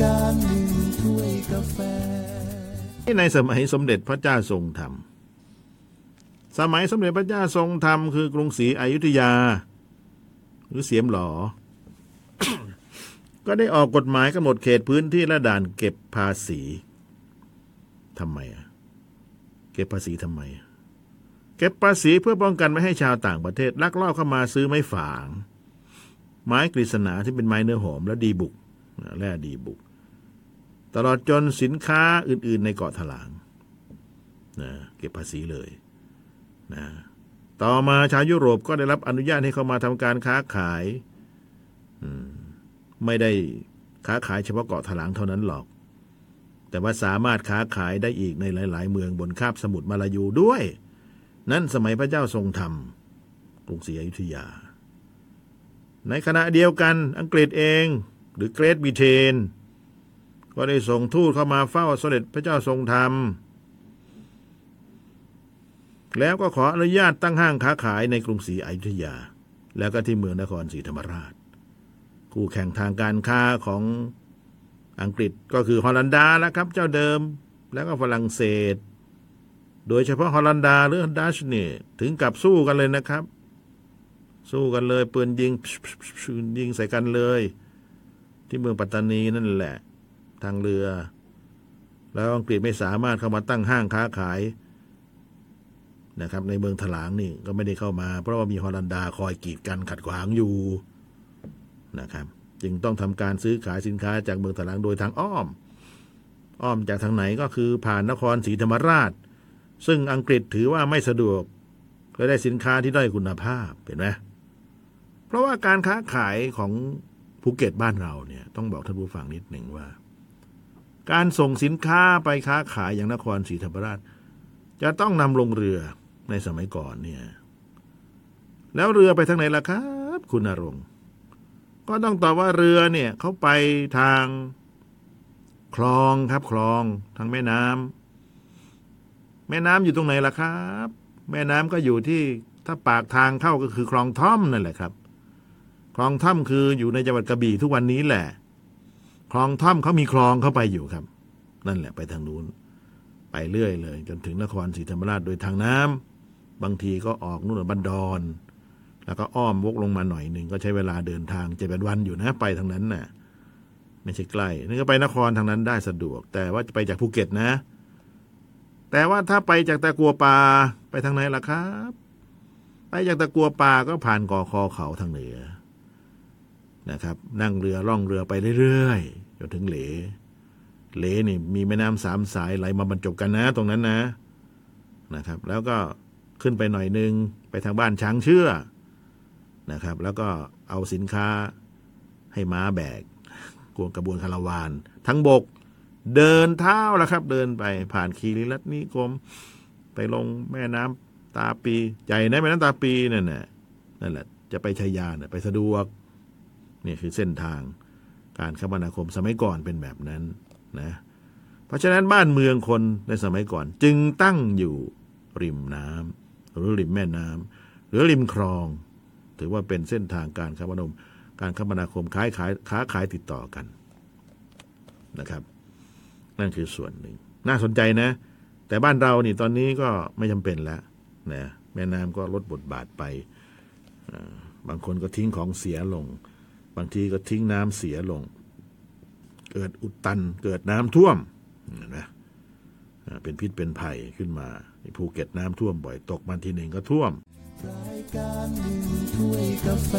การหนึ่งถ้วยกาแฟในสมัยสมเด็จพระเจ้าทรงธรรม สมัยสมเด็จพระเจ้าทรงธรรมคือกรุงศรีอยุธยา หรือเสียมหลอ ก็ได้ออกกฎหมายกำหนดเขตพื้นที่และด่านเก็บภาษีทำไมอะเก็บภาษีทำไม เก็บภาษีเพื่อป้องกันไม่ให้ชาวต่างประเทศลักลอบเข้ามาซื้อไม้ฝาง ไม้กฤษณาที่เป็นไม้เนื้อหอมและดีบุก แร่ดีบุก ตลอดจนสินค้าอื่น ๆ ในเกาะถลางนะเก็บภาษีเลยนะต่อมาชาวยุโรปก็ได้รับอนุญาตให้เข้ามาทำการค้าขายไม่ได้ค้าขายเฉพาะเกาะถลางเท่านั้นหรอก แต่ว่าสามารถค้าขายได้อีกในหลาย ๆ เมืองบนคาบสมุทรมาลายูด้วย นั่นสมัยพระเจ้าทรงธรรมกรุงศรีอยุธยา ในขณะเดียวกันอังกฤษเอง หรือเกรทบริเทน ก็ได้ส่งทูตเข้ามาเฝ้าสมเด็จพระเจ้าทรงธรรม แล้วก็ขออนุญาตตั้งห้างค้าขายในกรุงศรีอยุธยา แล้วก็ที่เมืองนครศรีธรรมราช คู่แข่งทางการค้าของอังกฤษก็คือฮอลันดาแล้วครับเจ้าเดิมแล้วก็ฝรั่งเศส โดยเฉพาะฮอลันดาหรือดัชเนี่ยถึงกับสู้กันเลยนะครับ สู้กันเลยปืนยิงยิงใส่กันเลย ที่เมืองปัตตานีนั่นแหละ ทางเรือ แล้วอังกฤษไม่สามารถเข้ามาตั้งห้างค้าขายนะครับ ในเมืองถลางนี่ก็ไม่ได้เข้ามา เพราะว่ามีฮอลันดาคอยกีดกันขัดขวางอยู่นะครับ จึงต้องทำการซื้อขายสินค้าจากเมืองถลางโดยทางอ้อม อ้อมจากทางไหนก็คือผ่านนครศรีธรรมราช ซึ่งอังกฤษถือว่าไม่สะดวกและได้สินค้าที่ด้อยคุณภาพเห็นไหมเพราะว่าการค้าขายของ ภูเก็ตบ้านเราเนี่ยต้องบอกท่านผู้ฟังนิดหนึ่งว่า การส่งสินค้าไปค้าขายอย่างนครศรีธรรมราช จะต้องนำลงเรือในสมัยก่อนเนี่ย แล้วเรือไปทางไหนล่ะครับ คุณนรงก็ต้องตอบว่าเรือเนี่ยเขาไปทางคลองครับคลองทางแม่น้ำแม่น้ำอยู่ตรงไหนล่ะครับ แม่น้ำก็อยู่ที่ถ้าปากทางเข้าก็คือคลองท่อมนั่นแหละครับ คลองท่อมคืออยู่ในจังหวัดกระบี่ทุกวันนี้แหละ คลองท่อมเขามีคลองเข้าไปอยู่ครับ นั่นแหละไปทางนู้น ไปเรื่อยเลย จนถึงนครศรีธรรมราชโดยทางน้ำบางทีก็ออกนู่นบันดอน แล้วก็อ้อมวกลงมาหน่อยหนึ่งก็ใช้เวลาเดินทางเจ็ดแปดวันอยู่นะ ไปทางนั้นน่ะ ไม่ใช่ใกล้นี่ก็ไปนครทางนั้นได้สะดวก แต่ว่าจะไปจากภูเก็ตนะ แต่ว่าถ้าไปจากตะกัวป่าไปทางไหนล่ะครับ ไปจากตะกัวป่าก็ผ่านกอคอเขาทางเหนือ นะครับ นั่งเรือล่องเรือไปเรื่อยๆจนถึงเหล เหลนี่มีแม่น้ำสามสายไหลมาบรรจบกันนะตรงนั้นนะนะครับ แล้วก็ขึ้นไปหน่อยนึงไปทางบ้านช้างเชื่อนะครับ แล้วก็เอาสินค้าให้ม้าแบกกวงกระบวนคาราวาน ทั้งบกเดินเท้าแล้วครับ เดินไปผ่านคีรีรัตนิคม ไปลงแม่น้ำตาปี ใหญ่นะแม่น้ำตาปีนั่นแหละนั่นแหละ จะไปชัยยาเนี่ยไปสะดวก นี่คือเส้นทางการคมนาคมสมัยก่อนเป็นแบบนั้นนะเพราะฉะนั้นบ้านเมืองคนในสมัยก่อน จึงตั้งอยู่ริมน้ำหรือริมแม่น้ำหรือริมคลอง ถือว่าเป็นเส้นทางการคมนาคมการคมนาคมค้าขายค้าขายติดต่อกันนะครับ นั่นคือส่วนหนึ่ง น่าสนใจนะ แต่บ้านเรานี่ตอนนี้ก็ไม่จำเป็นแล้วนะแม่น้ำก็ลดบทบาทไป บางคนก็ทิ้งของเสียลง บางทีก็ทิ้งน้ำเสียลง เกิดอุดตัน เกิดน้ำท่วมเห็นไหมเป็นพิษเป็นภัยขึ้นมาภูเก็ตน้ำท่วมบ่อยตกมันทีหนึ่งก็ท่วมรายการหนึ่งถ้วยกาแฟ